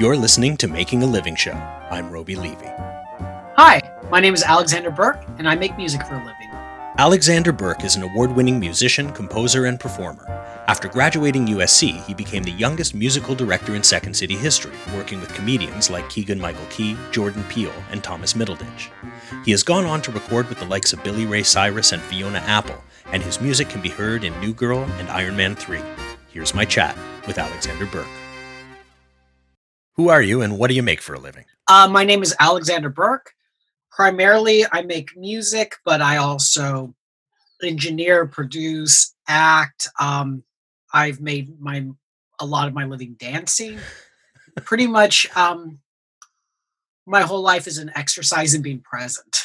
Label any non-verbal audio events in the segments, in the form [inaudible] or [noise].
You're listening to Making a Living Show. I'm Roby Levy. Hi, my name is Alexander Burke, and I make music for a living. Alexander Burke is an award winning musician, composer, and performer. After graduating USC, he became the youngest musical director in Second City history, working with comedians like Keegan Michael Key, Jordan Peele, and Thomas Middleditch. He has gone on to record with the likes of Billy Ray Cyrus and Fiona Apple, and his music can be heard in New Girl and Iron Man 3. Here's my chat with Alexander Burke. Who are you and what do you make for a living? Uh, my name is Alexander Burke. Primarily, I make music, but I also engineer, produce, act. Um, I've made my a lot of my living dancing. [laughs] Pretty much, um, my whole life is an exercise in being present.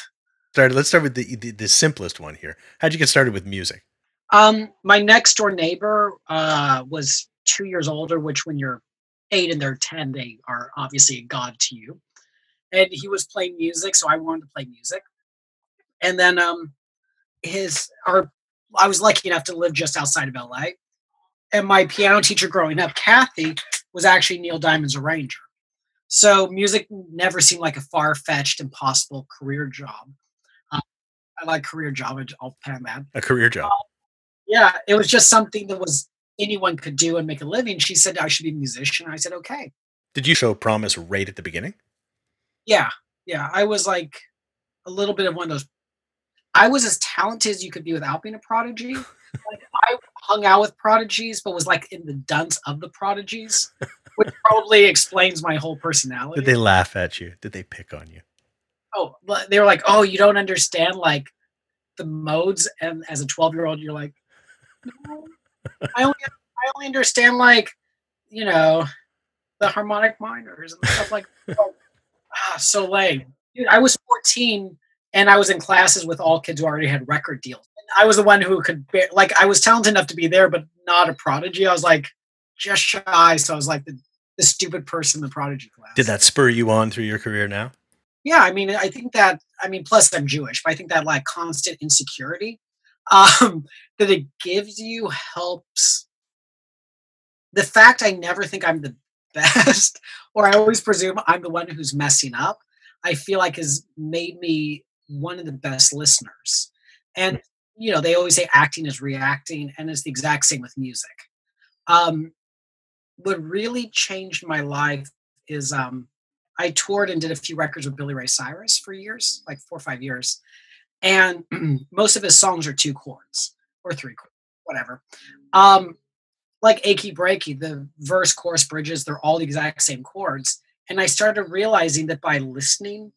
Started. Let's start with the, the, the simplest one here. How'd you get started with music? Um, my next door neighbor uh, was two years older, which when you're eight and they're ten, they are obviously a god to you and he was playing music, so I wanted to play music. And then um his our I was lucky enough to live just outside of LA. And my piano teacher growing up, Kathy, was actually Neil Diamond's arranger. So music never seemed like a far-fetched, impossible career job. Uh, I like career job. I'll pan that. A career job. Uh, yeah, it was just something that was anyone could do and make a living. She said I should be a musician. I said okay. Did you show promise right at the beginning? Yeah, yeah. I was like a little bit of one of those. I was as talented as you could be without being a prodigy. like I hung out with prodigies, but was like in the dunce of the prodigies, which probably explains my whole personality. Did they laugh at you? Did they pick on you? Oh, they were like, "Oh, you don't understand like the modes." And as a twelve-year-old, you're like, no, "I only, I only understand like, you know, the harmonic minors and stuff like." ah, so lame. Dude, I was 14 and I was in classes with all kids who already had record deals. And I was the one who could, bear, like, I was talented enough to be there, but not a prodigy. I was like just shy. So I was like the, the stupid person in the prodigy class. Did that spur you on through your career now? Yeah, I mean, I think that, I mean, plus I'm Jewish, but I think that like constant insecurity um, [laughs] that it gives you helps. The fact I never think I'm the [laughs] best, or I always presume I'm the one who's messing up, I feel like has made me one of the best listeners. And you know, they always say acting is reacting, and it's the exact same with music. Um, what really changed my life is um, I toured and did a few records with Billy Ray Cyrus for years, like four or five years, and [clears throat] most of his songs are two chords or three chords, whatever. Um, like achy breaky, the verse, chorus, bridges, they're all the exact same chords. And I started realizing that by listening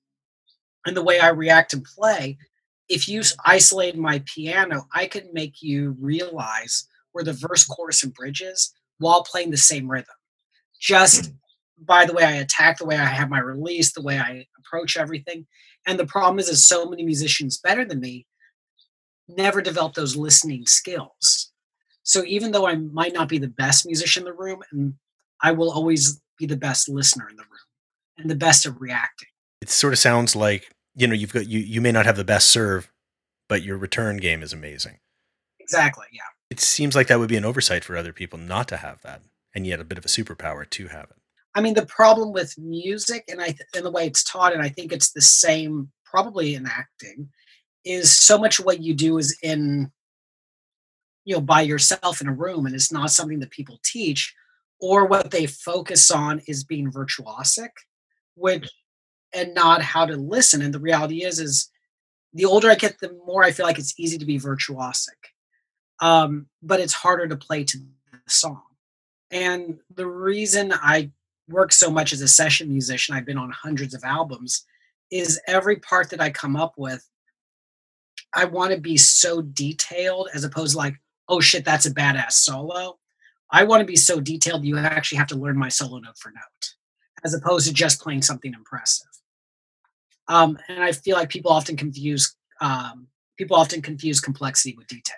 and the way I react and play, if you isolate my piano, I could make you realize where the verse, chorus, and bridges while playing the same rhythm. Just by the way I attack, the way I have my release, the way I approach everything. And the problem is, is so many musicians better than me never develop those listening skills. So even though I might not be the best musician in the room, and I will always be the best listener in the room and the best at reacting. It sort of sounds like you know you've got you you may not have the best serve, but your return game is amazing. Exactly. Yeah. It seems like that would be an oversight for other people not to have that, and yet a bit of a superpower to have it. I mean, the problem with music and I and the way it's taught, and I think it's the same probably in acting, is so much of what you do is in you know by yourself in a room and it's not something that people teach or what they focus on is being virtuosic which and not how to listen and the reality is is the older i get the more i feel like it's easy to be virtuosic um, but it's harder to play to the song. And the reason i work so much as a session musician i've been on hundreds of albums is every part that i come up with i want to be so detailed as opposed to like oh shit, that's a badass solo. I want to be so detailed you actually have to learn my solo note for note, as opposed to just playing something impressive. Um, and I feel like people often confuse um, people often confuse complexity with detail.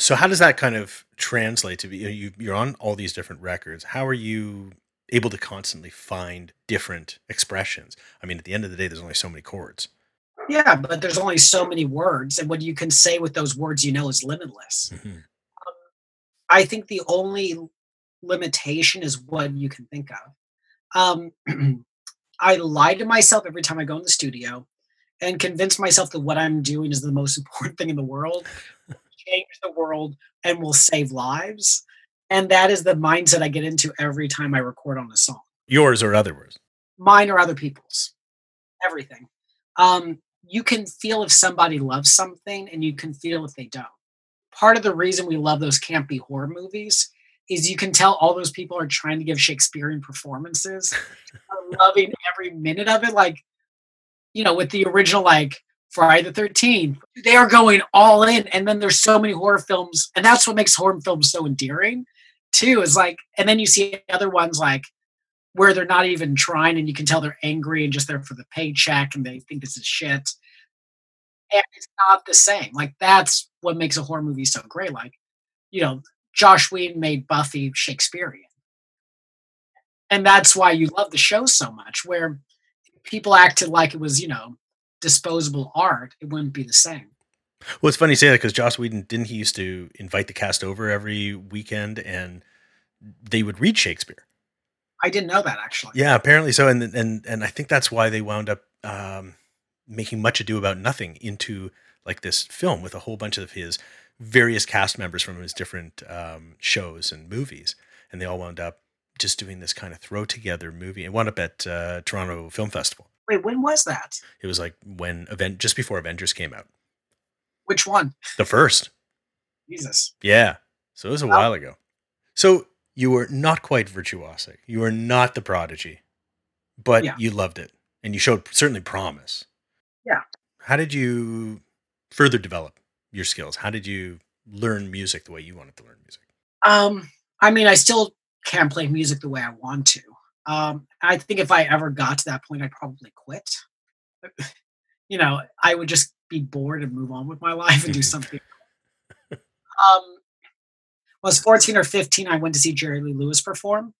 So how does that kind of translate to be? You, you're on all these different records. How are you able to constantly find different expressions? I mean, at the end of the day, there's only so many chords. Yeah, but there's only so many words, and what you can say with those words, you know, is limitless. Mm-hmm. Um, I think the only limitation is what you can think of. Um, [clears throat] I lie to myself every time I go in the studio and convince myself that what I'm doing is the most [laughs] important thing in the world, change the world, and will save lives. And that is the mindset I get into every time I record on a song. Yours or others? Mine or other people's. Everything. Um, you can feel if somebody loves something and you can feel if they don't. Part of the reason we love those campy horror movies is you can tell all those people are trying to give Shakespearean performances, [laughs] loving every minute of it. Like, you know, with the original, like Friday the 13th, they are going all in. And then there's so many horror films, and that's what makes horror films so endearing, too. Is like, and then you see other ones like where they're not even trying, and you can tell they're angry and just there for the paycheck, and they think this is shit. And it's not the same. Like, that's what makes a horror movie so great. Like, you know, Joss Whedon made Buffy Shakespearean. And that's why you love the show so much, where people acted like it was, you know, disposable art, it wouldn't be the same. Well, it's funny you say that because Joss Whedon didn't he used to invite the cast over every weekend and they would read Shakespeare. I didn't know that actually. Yeah, apparently so, and and and I think that's why they wound up um, making much ado about nothing into like this film with a whole bunch of his various cast members from his different um, shows and movies, and they all wound up just doing this kind of throw together movie. It wound up at uh, Toronto Film Festival. Wait, when was that? It was like when event just before Avengers came out. Which one? The first. Jesus. Yeah. So it was a while ago. So you were not quite virtuosic. You were not the prodigy, but yeah. you loved it and you showed certainly promise. Yeah. How did you further develop your skills? How did you learn music the way you wanted to learn music? Um, I mean, I still can't play music the way I want to. Um, I think if I ever got to that point, I'd probably quit. you know, I would just be bored and move on with my life and do [laughs] something. um, I was 14 or 15, I went to see Jerry Lee Lewis perform.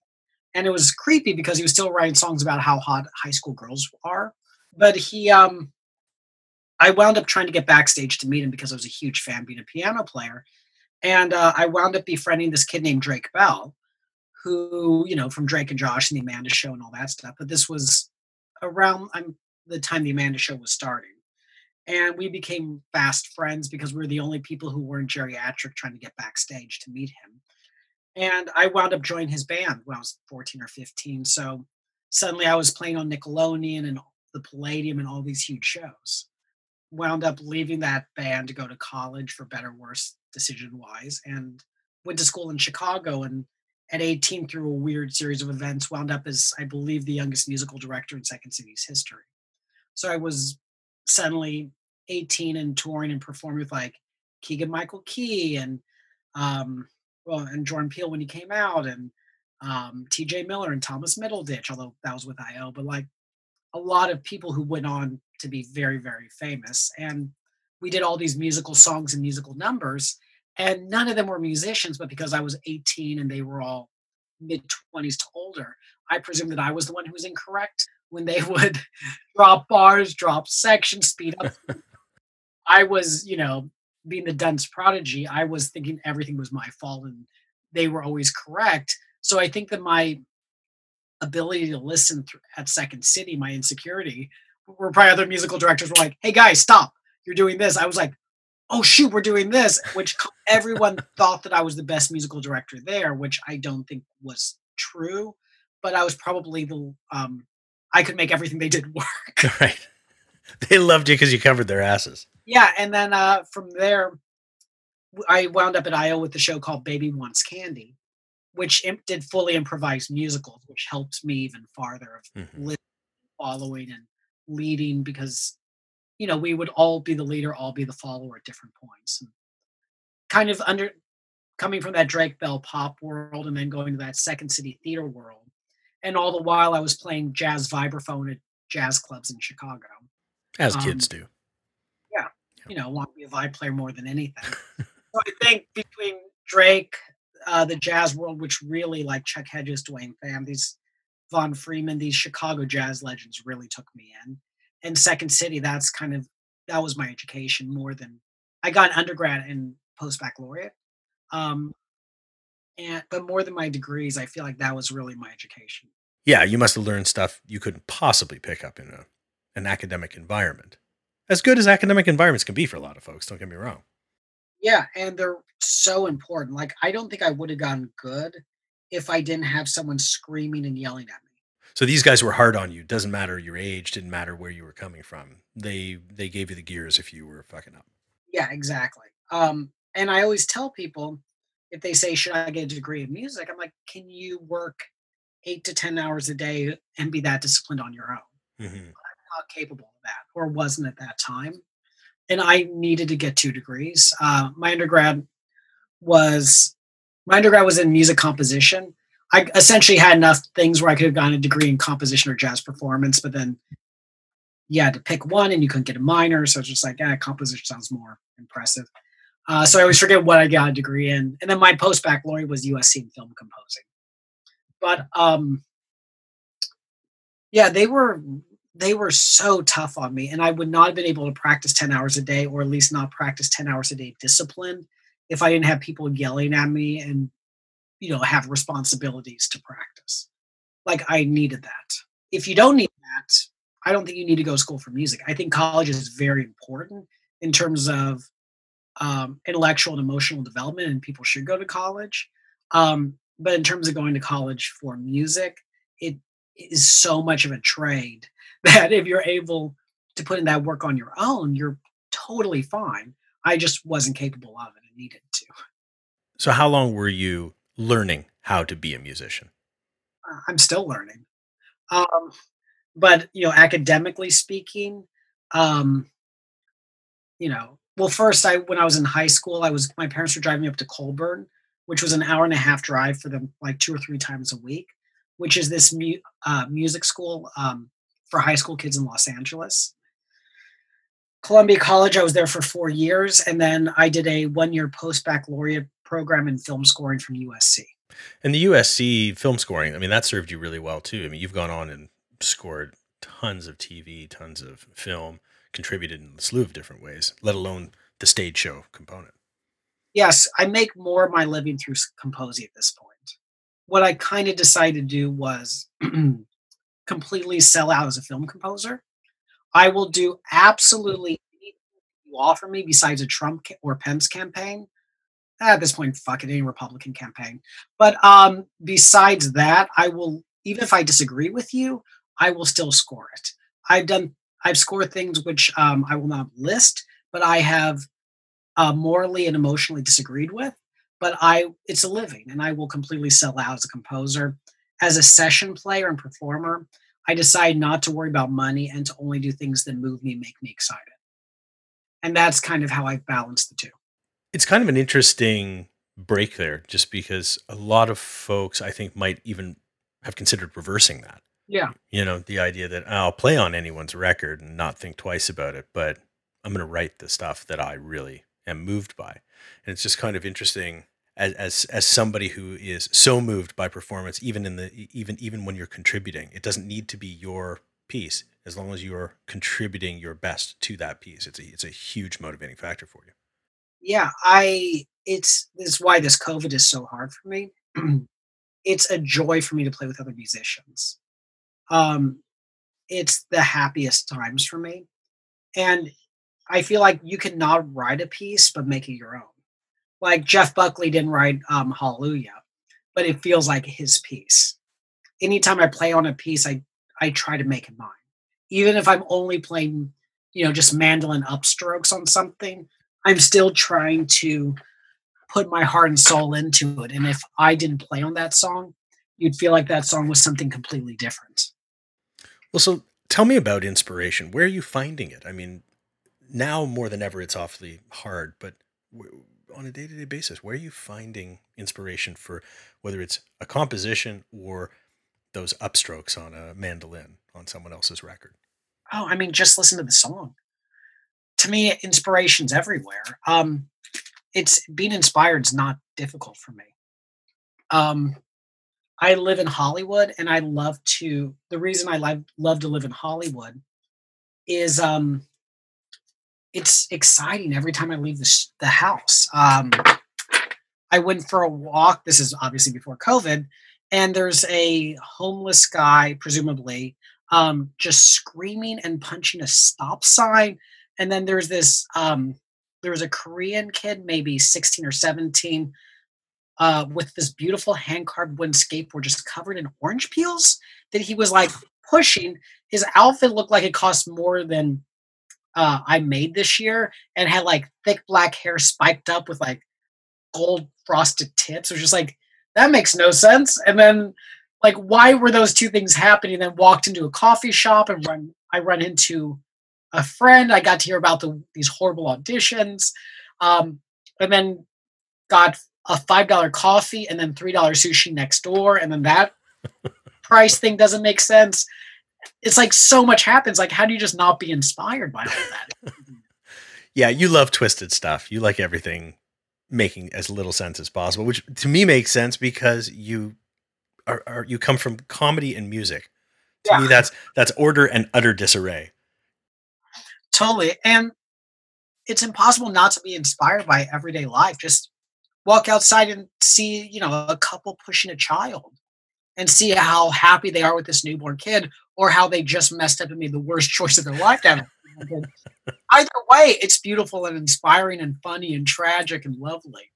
And it was creepy because he was still writing songs about how hot high school girls are. But he um I wound up trying to get backstage to meet him because I was a huge fan being a piano player. And uh, I wound up befriending this kid named Drake Bell, who, you know, from Drake and Josh and the Amanda Show and all that stuff. But this was around I'm, the time the Amanda Show was starting. And we became fast friends because we were the only people who weren't geriatric trying to get backstage to meet him. And I wound up joining his band when I was 14 or 15. So suddenly I was playing on Nickelodeon and the Palladium and all these huge shows wound up leaving that band to go to college for better worse decision wise and went to school in chicago and at 18 through a weird series of events wound up as i believe the youngest musical director in second city's history so i was suddenly 18 and touring and performing with like keegan michael key and um well and jordan peele when he came out and um tj miller and thomas middleditch although that was with io but like a lot of people who went on to be very, very famous. And we did all these musical songs and musical numbers, and none of them were musicians, but because I was 18 and they were all mid 20s to older, I presume that I was the one who was incorrect when they [laughs] would drop bars, drop sections, speed up. [laughs] I was, you know, being the dunce prodigy, I was thinking everything was my fault and they were always correct. So I think that my ability to listen at Second City, my insecurity, where probably other musical directors were like, "Hey guys, stop! You're doing this." I was like, "Oh shoot, we're doing this," which everyone thought that I was the best musical director there, which I don't think was true. But I was probably the um, I could make everything they did work. [laughs] Right. They loved you because you covered their asses. Yeah, and then uh, from there, I wound up at IO with the show called Baby Wants Candy, which did fully improvised musicals, which helped me even farther of mm-hmm. following and leading because you know we would all be the leader, all be the follower at different points. And kind of under coming from that Drake Bell pop world and then going to that Second City theater world, and all the while I was playing jazz vibraphone at jazz clubs in Chicago, as um, kids do. Yeah, you know, want to be a vibe player more than anything. [laughs] so I think between Drake, uh, the jazz world, which really like Chuck Hedges, dwayne Pham, these Von Freeman, these Chicago jazz legends really took me in. And Second City, that's kind of that was my education more than I got an undergrad and post baccalaureate. Um, and but more than my degrees, I feel like that was really my education. Yeah, you must have learned stuff you couldn't possibly pick up in a, an academic environment. As good as academic environments can be for a lot of folks, don't get me wrong. Yeah, and they're so important. Like I don't think I would have gotten good if I didn't have someone screaming and yelling at me. So these guys were hard on you. Doesn't matter your age, didn't matter where you were coming from. They they gave you the gears if you were fucking up. Yeah, exactly. Um, and I always tell people if they say, "Should I get a degree in music?" I'm like, "Can you work eight to ten hours a day and be that disciplined on your own?" hmm I'm not capable of that, or wasn't at that time. And I needed to get two degrees. Uh, my undergrad was my undergrad was in music composition. I essentially had enough things where I could have gotten a degree in composition or jazz performance, but then you had to pick one and you couldn't get a minor. So it's just like, yeah, composition sounds more impressive. Uh, so I always forget what I got a degree in. And then my post baccalaureate was USC in film composing. But um, yeah, they were they were so tough on me, and I would not have been able to practice ten hours a day, or at least not practice ten hours a day disciplined, if I didn't have people yelling at me and you know have responsibilities to practice. Like I needed that. If you don't need that, I don't think you need to go to school for music. I think college is very important in terms of um, intellectual and emotional development, and people should go to college. Um, but in terms of going to college for music, it is so much of a trade [laughs] that if you're able to put in that work on your own, you're totally fine. I just wasn't capable of it and needed to. So how long were you learning how to be a musician? Uh, I'm still learning. Um, but you know, academically speaking, um, you know, well, first, I when I was in high school, I was my parents were driving me up to Colburn, which was an hour and a half drive for them, like two or three times a week, which is this mu- uh, music school um, for high school kids in Los Angeles. Columbia College, I was there for four years, and then I did a one-year post-baccalaureate program in film scoring from USC. And the USC film scoring, I mean, that served you really well too. I mean, you've gone on and scored tons of TV, tons of film, contributed in a slew of different ways, let alone the stage show component. Yes, I make more of my living through composing at this point. What I kind of decided to do was [clears throat] completely sell out as a film composer. I will do absolutely anything you offer me besides a Trump or Pence campaign. At this point, fuck it, any Republican campaign. But um, besides that, I will, even if I disagree with you, I will still score it. I've done, I've scored things which um, I will not list, but I have uh, morally and emotionally disagreed with. But I, it's a living, and I will completely sell out as a composer, as a session player and performer. I decide not to worry about money and to only do things that move me, make me excited, and that's kind of how I balance the two. It's kind of an interesting break there, just because a lot of folks, I think, might even have considered reversing that. Yeah, You know, the idea that oh, I'll play on anyone's record and not think twice about it, but I'm going to write the stuff that I really am moved by. And it's just kind of interesting as, as as somebody who is so moved by performance, even in the even even when you're contributing, it doesn't need to be your piece as long as you're contributing your best to that piece. It's a it's a huge motivating factor for you. Yeah. I, it's is why this COVID is so hard for me. [clears throat] it's a joy for me to play with other musicians. Um, it's the happiest times for me, and I feel like you cannot write a piece but make it your own. Like Jeff Buckley didn't write um, Hallelujah, but it feels like his piece. Anytime I play on a piece, I I try to make it mine, even if I'm only playing, you know, just mandolin upstrokes on something. I'm still trying to put my heart and soul into it. And if I didn't play on that song, you'd feel like that song was something completely different. Well, so tell me about inspiration. Where are you finding it? I mean, now more than ever, it's awfully hard, but on a day to day basis, where are you finding inspiration for whether it's a composition or those upstrokes on a mandolin on someone else's record? Oh, I mean, just listen to the song. To me, inspiration's everywhere. Um, it's being inspired is not difficult for me. Um, I live in Hollywood, and I love to. The reason I love love to live in Hollywood is um, it's exciting every time I leave the, sh- the house. Um, I went for a walk. This is obviously before COVID, and there's a homeless guy, presumably, um, just screaming and punching a stop sign. And then there's this, um, there was a Korean kid, maybe 16 or 17, uh, with this beautiful hand carved wooden skateboard just covered in orange peels that he was like pushing. His outfit looked like it cost more than uh, I made this year and had like thick black hair spiked up with like gold frosted tips. It was just like, that makes no sense. And then like why were those two things happening? And then walked into a coffee shop and run I run into a friend. I got to hear about the, these horrible auditions. Um, and then got a five dollar coffee and then three dollar sushi next door. And then that [laughs] price thing doesn't make sense. It's like so much happens. Like, how do you just not be inspired by all that? [laughs] yeah, you love twisted stuff. You like everything making as little sense as possible, which to me makes sense because you are, are you come from comedy and music. To yeah. me, that's that's order and utter disarray. Totally, and it's impossible not to be inspired by everyday life. Just walk outside and see, you know, a couple pushing a child, and see how happy they are with this newborn kid, or how they just messed up and made the worst [laughs] choice of their life. Down [laughs] Either way, it's beautiful and inspiring and funny and tragic and lovely.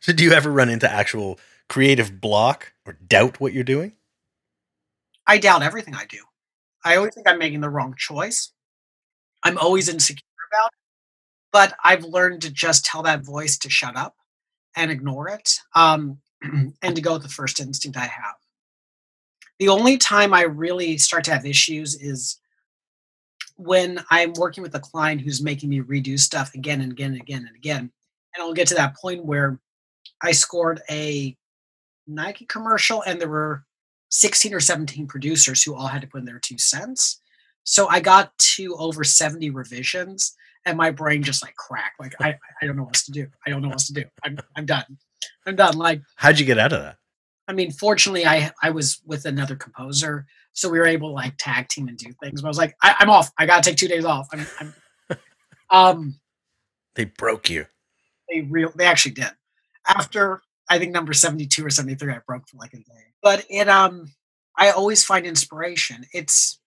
So, do you ever run into actual creative block or doubt what you're doing? I doubt everything I do. I always think I'm making the wrong choice. I'm always insecure about it, but I've learned to just tell that voice to shut up and ignore it um, [clears throat] and to go with the first instinct I have. The only time I really start to have issues is when I'm working with a client who's making me redo stuff again and again and again and again. And I'll get to that point where I scored a Nike commercial and there were 16 or 17 producers who all had to put in their two cents. So I got to over 70 revisions and my brain just like cracked. Like I, I don't know what to do. I don't know what to do. I'm I'm done. I'm done. Like how'd you get out of that? I mean, fortunately I I was with another composer so we were able to like tag team and do things. But I was like, I, am off. I gotta take two days off. I'm, I'm [laughs] um they broke you. They real they actually did. After I think number 72 or 73, I broke for like a day. But it um I always find inspiration. It's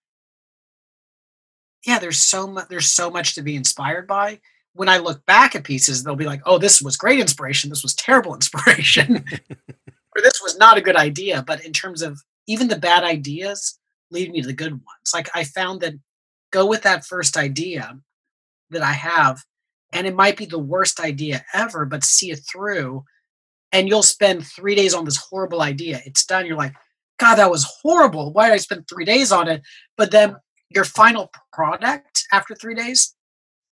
yeah, there's so much there's so much to be inspired by. When I look back at pieces, they'll be like, oh, this was great inspiration, this was terrible [laughs] inspiration. [laughs] or this was not a good idea. But in terms of even the bad ideas, lead me to the good ones. Like I found that go with that first idea that I have, and it might be the worst idea ever, but see it through. And you'll spend three days on this horrible idea. It's done. You're like, God, that was horrible. Why did I spend three days on it? But then your final product after three days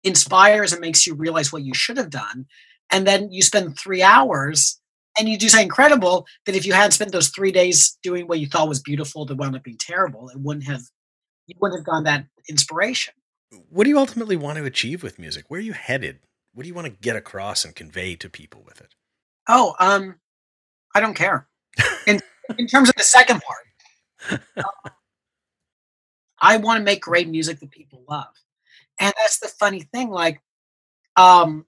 inspires and makes you realize what you should have done. And then you spend three hours and you do something incredible that if you hadn't spent those three days doing what you thought was beautiful that wound up being terrible, it wouldn't have you wouldn't have gone that inspiration. What do you ultimately want to achieve with music? Where are you headed? What do you want to get across and convey to people with it? Oh, um, I don't care. In in terms of the second part, uh, [laughs] I want to make great music that people love, and that's the funny thing. Like, um,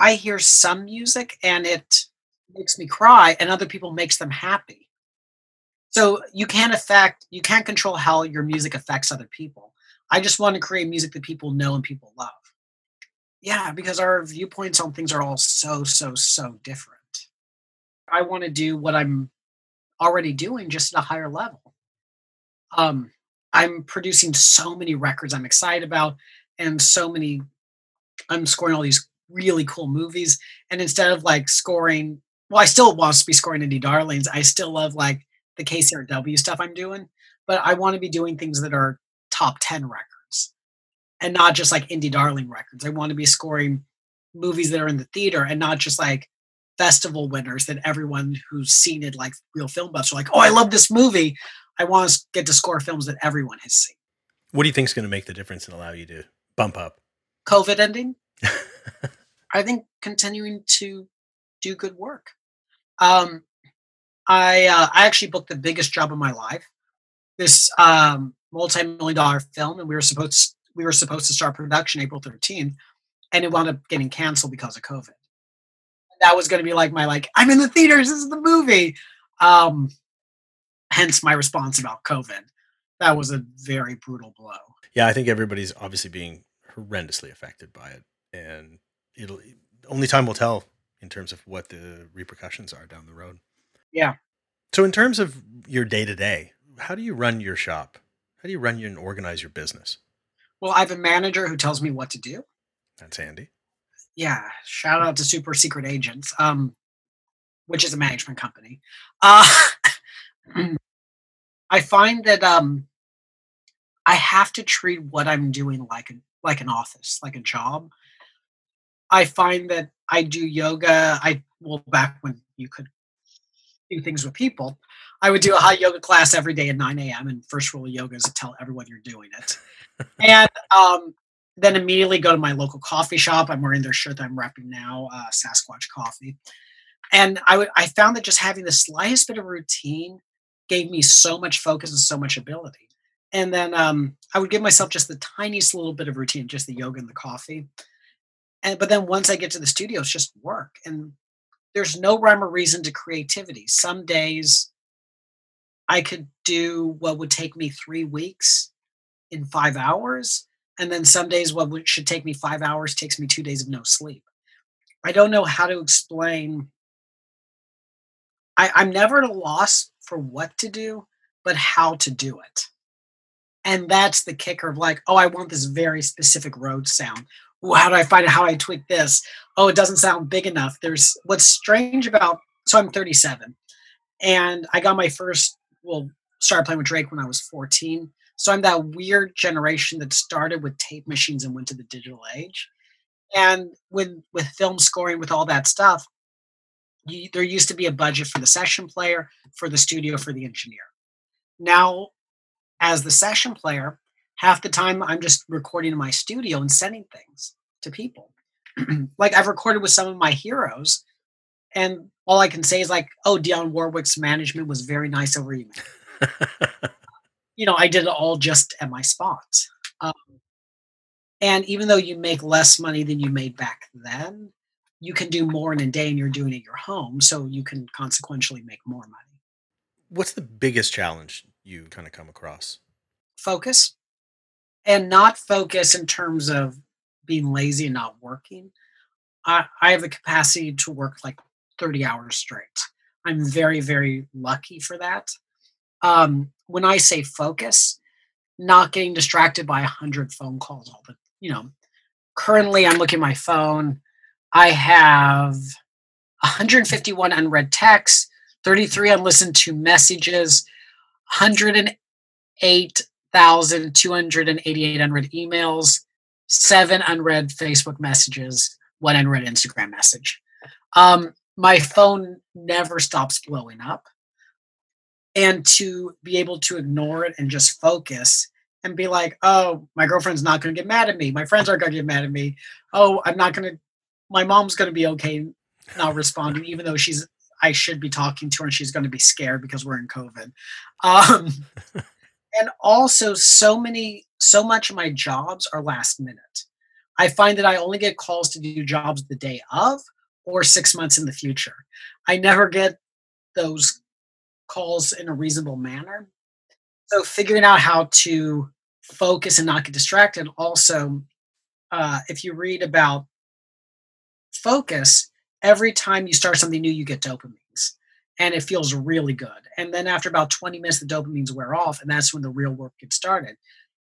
I hear some music and it makes me cry and other people makes them happy. So you can't affect you can't control how your music affects other people. I just want to create music that people know and people love. Yeah because our viewpoints on things are all so so so different. I want to do what i'm already doing just at a higher level. Um i'm producing so many records i'm excited about and so many i'm scoring all these really cool movies and instead of like scoring well, I still want to be scoring indie darlings. I still love like the KCRW stuff I'm doing, but I want to be doing things that are top 10 records and not just like indie darling records. I want to be scoring movies that are in the theater and not just like festival winners that everyone who's seen it, like real film buffs, are like, oh, I love this movie. I want to get to score films that everyone has seen. What do you think is going to make the difference and allow you to bump up? COVID ending. [laughs] I think continuing to do good work. Um, I uh, I actually booked the biggest job of my life. This um, multi-million dollar film, and we were supposed to, we were supposed to start production April 13th, and it wound up getting canceled because of COVID. that was going to be like my like I'm in the theaters. This is the movie. Um, hence my response about COVID. That was a very brutal blow. Yeah, I think everybody's obviously being horrendously affected by it, and it'll only time will tell in terms of what the repercussions are down the road. Yeah. So, in terms of your day to day, how do you run your shop? How do you run and organize your business? Well, I have a manager who tells me what to do. That's handy. Yeah. Shout out to Super Secret Agents, um, which is a management company. Uh, [laughs] I find that um, I have to treat what I'm doing like a, like an office, like a job. I find that I do yoga. I well back when you could do things with people, I would do a hot yoga class every day at 9 a.m. And first rule of yoga is to tell everyone you're doing it. [laughs] and um, then immediately go to my local coffee shop. I'm wearing their shirt that I'm repping now, uh, Sasquatch Coffee. And I, I found that just having the slightest bit of routine gave me so much focus and so much ability. And then um, I would give myself just the tiniest little bit of routine, just the yoga and the coffee. And but then once I get to the studio, it's just work. And there's no rhyme or reason to creativity. Some days I could do what would take me three weeks in five hours. And then some days what would, should take me five hours takes me two days of no sleep. I don't know how to explain. I, I'm never at a loss for what to do, but how to do it. And that's the kicker of like, oh, I want this very specific road sound. Ooh, how do I find it? How I tweak this? Oh, it doesn't sound big enough. There's what's strange about so I'm 37 and I got my first well started playing with Drake when I was 14. So I'm that weird generation that started with tape machines and went to the digital age. And with with film scoring, with all that stuff, you, there used to be a budget for the session player, for the studio, for the engineer. Now, as the session player, half the time I'm just recording in my studio and sending things to people. [clears throat] like I've recorded with some of my heroes, and all I can say is like, "Oh, Dionne Warwick's management was very nice over email." [laughs] you know, I did it all just at my spot. Um, and even though you make less money than you made back then, you can do more in a day, and you're doing it at your home, so you can consequentially make more money. What's the biggest challenge you kind of come across? Focus, and not focus in terms of being lazy and not working. I, I have the capacity to work like 30 hours straight. I'm very, very lucky for that. Um, when I say focus, not getting distracted by a hundred phone calls all the, you know, currently I'm looking at my phone. I have 151 unread texts, 33 unlistened to messages, 108,288 unread emails, seven unread Facebook messages, one unread Instagram message. Um, my phone never stops blowing up. And to be able to ignore it and just focus and be like, oh, my girlfriend's not going to get mad at me. My friends aren't going to get mad at me. Oh, I'm not going to, my mom's going to be okay not responding, even though she's, I should be talking to her and she's going to be scared because we're in COVID. Um, [laughs] and also, so many, so much of my jobs are last minute. I find that I only get calls to do jobs the day of or six months in the future. I never get those calls in a reasonable manner. So figuring out how to focus and not get distracted. Also, uh, if you read about focus, every time you start something new, you get dopamines, and it feels really good. And then after about 20 minutes, the dopamines wear off, and that's when the real work gets started.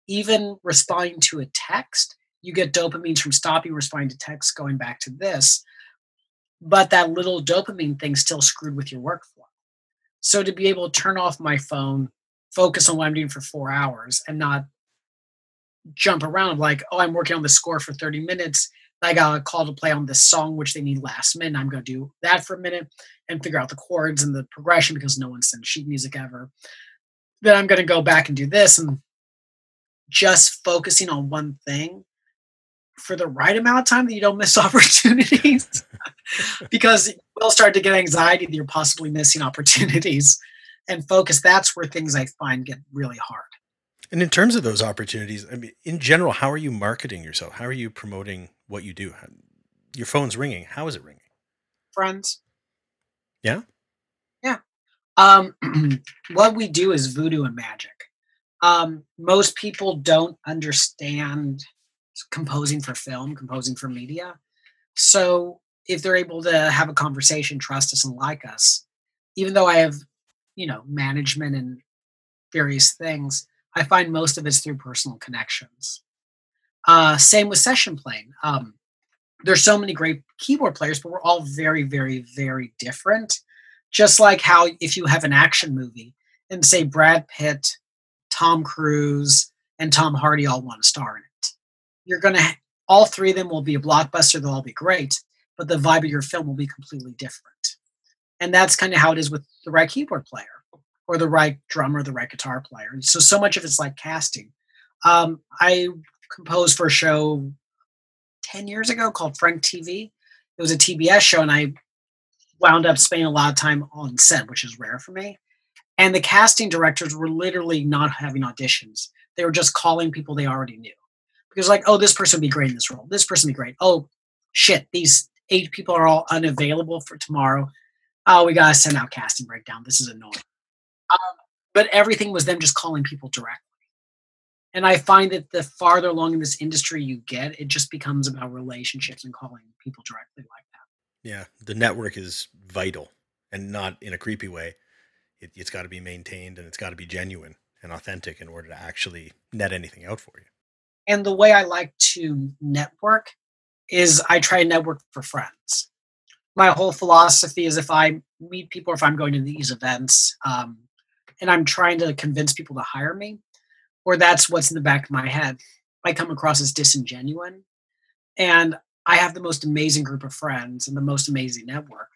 Even responding to a text, you get dopamines from stopping responding to text, going back to this but that little dopamine thing still screwed with your workflow. So to be able to turn off my phone, focus on what I'm doing for four hours and not jump around like, oh, I'm working on the score for 30 minutes. I got a call to play on this song, which they need last minute. I'm going to do that for a minute and figure out the chords and the progression because no one sent sheet music ever. Then I'm going to go back and do this and just focusing on one thing for the right amount of time that you don't miss [laughs] opportunities because you will start to get anxiety that you're possibly missing opportunities and focus that's where things i find get really hard and in terms of those opportunities i mean in general how are you marketing yourself how are you promoting what you do your phone's ringing how is it ringing friends. Yeah. Yeah. Um, [clears throat] what we do is voodoo and magic. Um, most people don't understand composing for film, composing for media. So if they're able to have a conversation, trust us, and like us, even though I have, you know, management and various things, I find most of it's through personal connections. Uh, same with session playing. Um, there's so many great keyboard players, but we're all very, very, very different. Just like how if you have an action movie and say Brad Pitt, Tom Cruise, and Tom Hardy all want to star in it, you're going to all three of them will be a blockbuster. They'll all be great, but the vibe of your film will be completely different. And that's kind of how it is with the right keyboard player or the right drummer, the right guitar player. And so, so much of it's like casting. Um, I composed for a show 10 years ago called Frank TV. It was a TBS show, and I wound up spending a lot of time on set, which is rare for me. And the casting directors were literally not having auditions. They were just calling people they already knew because like, oh, this person would be great in this role. This person would be great. Oh, shit, these eight people are all unavailable for tomorrow. Oh, we gotta send out casting breakdown. This is annoying. Um, but everything was them just calling people directly. And I find that the farther along in this industry you get, it just becomes about relationships and calling people directly like that. Yeah, the network is vital, and not in a creepy way. It, it's got to be maintained and it's got to be genuine and authentic in order to actually net anything out for you. And the way I like to network is I try to network for friends. My whole philosophy is if I meet people, or if I'm going to these events, um, and I'm trying to convince people to hire me, or that's what's in the back of my head, I come across as disingenuous. And I have the most amazing group of friends and the most amazing network.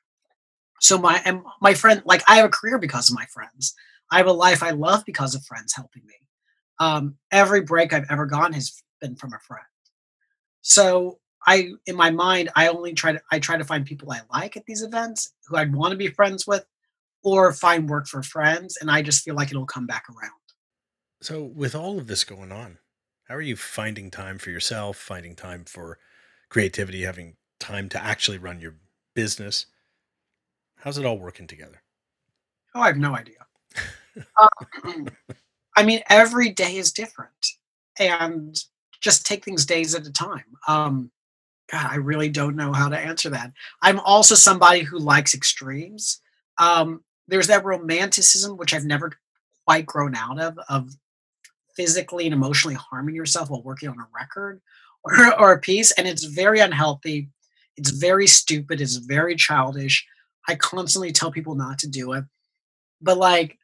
So my and my friend, like I have a career because of my friends. I have a life I love because of friends helping me um, every break I've ever gone has been from a friend. So I, in my mind, I only try to I try to find people I like at these events who I'd want to be friends with, or find work for friends, and I just feel like it'll come back around. So, with all of this going on, how are you finding time for yourself, finding time for creativity, having time to actually run your business? How's it all working together? Oh, I have no idea. um, I mean, every day is different, and just take things days at a time. Um, God, I really don't know how to answer that. I'm also somebody who likes extremes. Um, there's that romanticism which I've never quite grown out of, of physically and emotionally harming yourself while working on a record [laughs] or, or a piece, and it's very unhealthy. It's very stupid. It's very childish. I constantly tell people not to do it, but like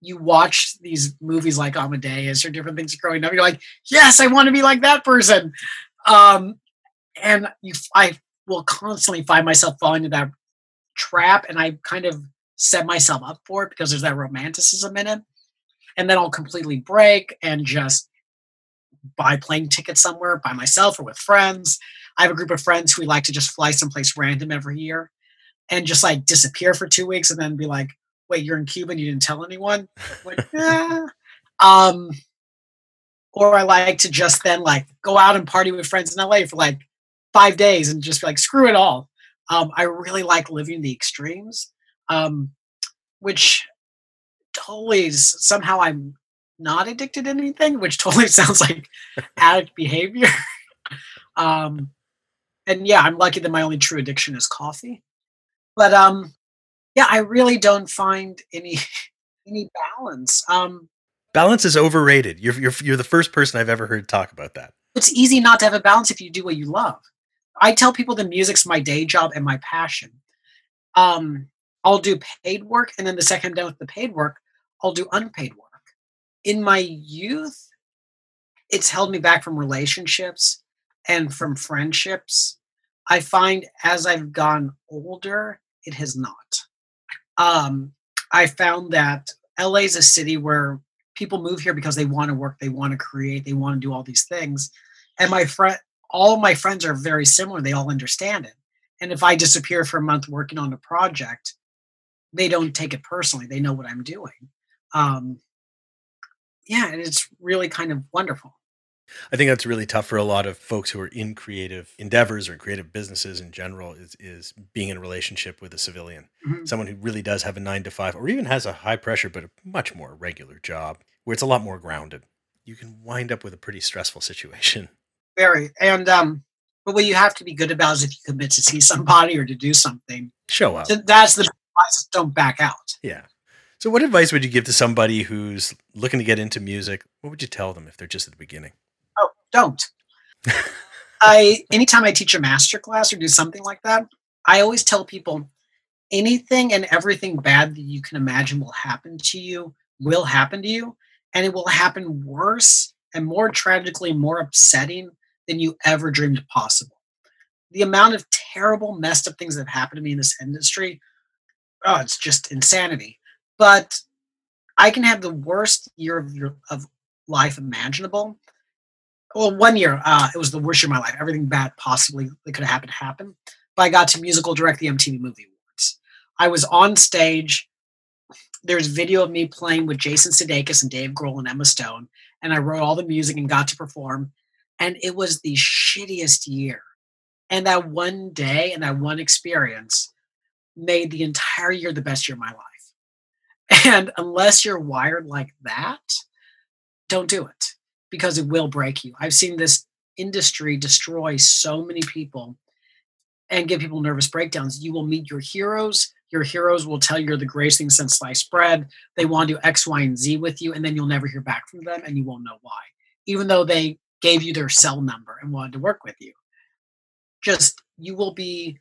you watch these movies like Amadeus or different things growing up, you're like, yes, I want to be like that person. Um, and you, I will constantly find myself falling into that trap, and I kind of set myself up for it because there's that romanticism in it. And then I'll completely break and just buy plane tickets somewhere by myself or with friends. I have a group of friends who we like to just fly someplace random every year and just like disappear for two weeks and then be like, wait, you're in Cuba and you didn't tell anyone? Like, [laughs] yeah. Um, or I like to just then like go out and party with friends in LA for like five days and just be like, screw it all. Um, I really like living the extremes, um, which totally somehow I'm not addicted to anything, which [laughs] totally sounds like addict behavior. um, and yeah, I'm lucky that my only true addiction is coffee. But um, yeah, I really don't find any [laughs] any balance. Um, balance is overrated. You're you're you're the first person I've ever heard talk about that. It's easy not to have a balance if you do what you love. I tell people the music's my day job and my passion. Um, I'll do paid work, and then the second I'm done with the paid work, I'll do unpaid work. In my youth, it's held me back from relationships and from friendships. I find as I've gone older, it has not um, I found that LA is a city where people move here because they want to work, they want to create, they want to do all these things. And my friend, all my friends are very similar. They all understand it. And if I disappear for a month working on a project, they don't take it personally. They know what I'm doing. Um, yeah, and it's really kind of wonderful. I think that's really tough for a lot of folks who are in creative endeavors or creative businesses in general is is being in a relationship with a civilian. Mhm. Someone who really does have a 9 to 5 or even has a high pressure but a much more regular job where it's a lot more grounded. You can wind up with a pretty stressful situation. Very. And um, but what you have to be good about is if you commit to see somebody or to do something. Show up. So that's the advice. Don't back out. Yeah. So what advice would you give to somebody who's looking to get into music? What would you tell them if they're just at the beginning? Oh, don't. [laughs] I anytime I teach a master class or do something like that, I always tell people anything and everything bad that you can imagine will happen to you will happen to you, and it will happen worse and more tragically more upsetting than you ever dreamed possible. The amount of terrible, messed up things that have happened to me in this industry, oh, it's just insanity. But I can have the worst year of your of life imaginable well, one year, uh, it was the worst year of my life. Everything bad possibly that could have happened happened. But I got to musical direct the MTV Movie Awards. I was on stage. There's video of me playing with Jason Sudeikis and Dave Grohl and Emma Stone, and I wrote all the music and got to perform. And it was the shittiest year. And that one day and that one experience made the entire year the best year of my life. And unless you're wired like that, don't do it because it will break you. I've seen this industry destroy so many people and give people nervous breakdowns. You will meet your heroes. Your heroes will tell you you're the greatest thing since sliced bread. They want to do X, Y, and Z with you, and then you'll never hear back from them and you won't know why, even though they gave you their cell number and wanted to work with you. Just, you will be,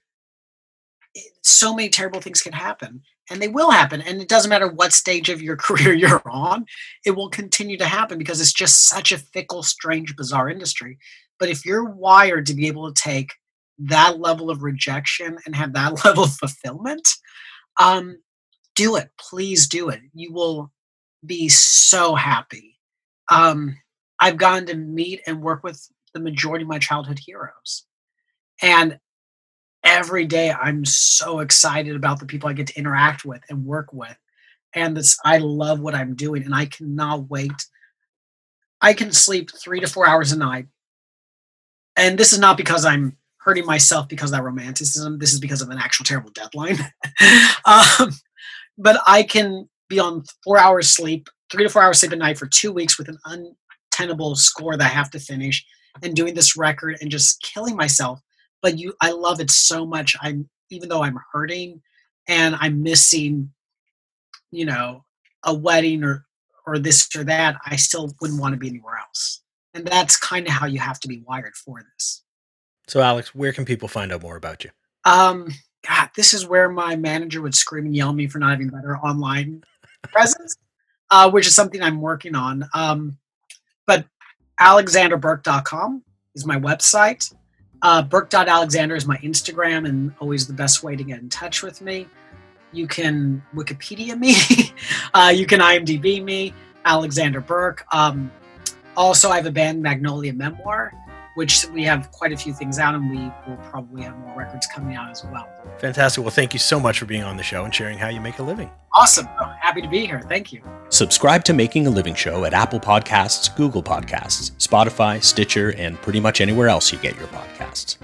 so many terrible things can happen and they will happen. And it doesn't matter what stage of your [laughs] career you're on, it will continue to happen because it's just such a fickle, strange, bizarre industry. But if you're wired to be able to take that level of rejection and have that [laughs] level of fulfillment, um, do it. Please do it. You will be so happy. Um, I've gotten to meet and work with the majority of my childhood heroes. And every day I'm so excited about the people I get to interact with and work with. And this I love what I'm doing and I cannot wait. I can sleep 3 to 4 hours a night. And this is not because I'm hurting myself because of that romanticism. This is because of an actual terrible deadline. [laughs] um, but I can be on 4 hours sleep, 3 to 4 hours sleep a night for 2 weeks with an untenable score that I have to finish and doing this record and just killing myself but you i love it so much i'm even though i'm hurting and i'm missing you know a wedding or or this or that i still wouldn't want to be anywhere else. And that's kind of how you have to be wired for this. So Alex, where can people find out more about you? um god this is where my manager would scream and yell at me for not having better online [laughs] presence uh, which is something i'm working on. Um but alexanderburke.com is my website uh, Burke.Alexander is my Instagram and always the best way to get in touch with me. You can Wikipedia me. [laughs] uh, you can IMDb me, Alexander Burke. Um, also, I have a band, Magnolia Memoir, which we have quite a few things out, and we will probably have more records coming out as well. Fantastic. Well, thank you so much for being on the show and sharing how you make a living. Awesome. Oh, happy to be here. Thank you. Subscribe to Making a Living Show at Apple Podcasts, Google Podcasts, Spotify, Stitcher, and pretty much anywhere else you get your podcasts.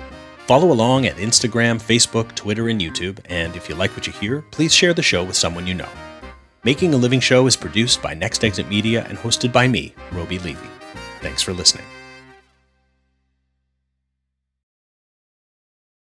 Follow along at Instagram, Facebook, Twitter, and YouTube, and if you like what you hear, please share the show with someone you know. Making a Living Show is produced by Next Exit Media and hosted by me, Roby Levy. Thanks for listening.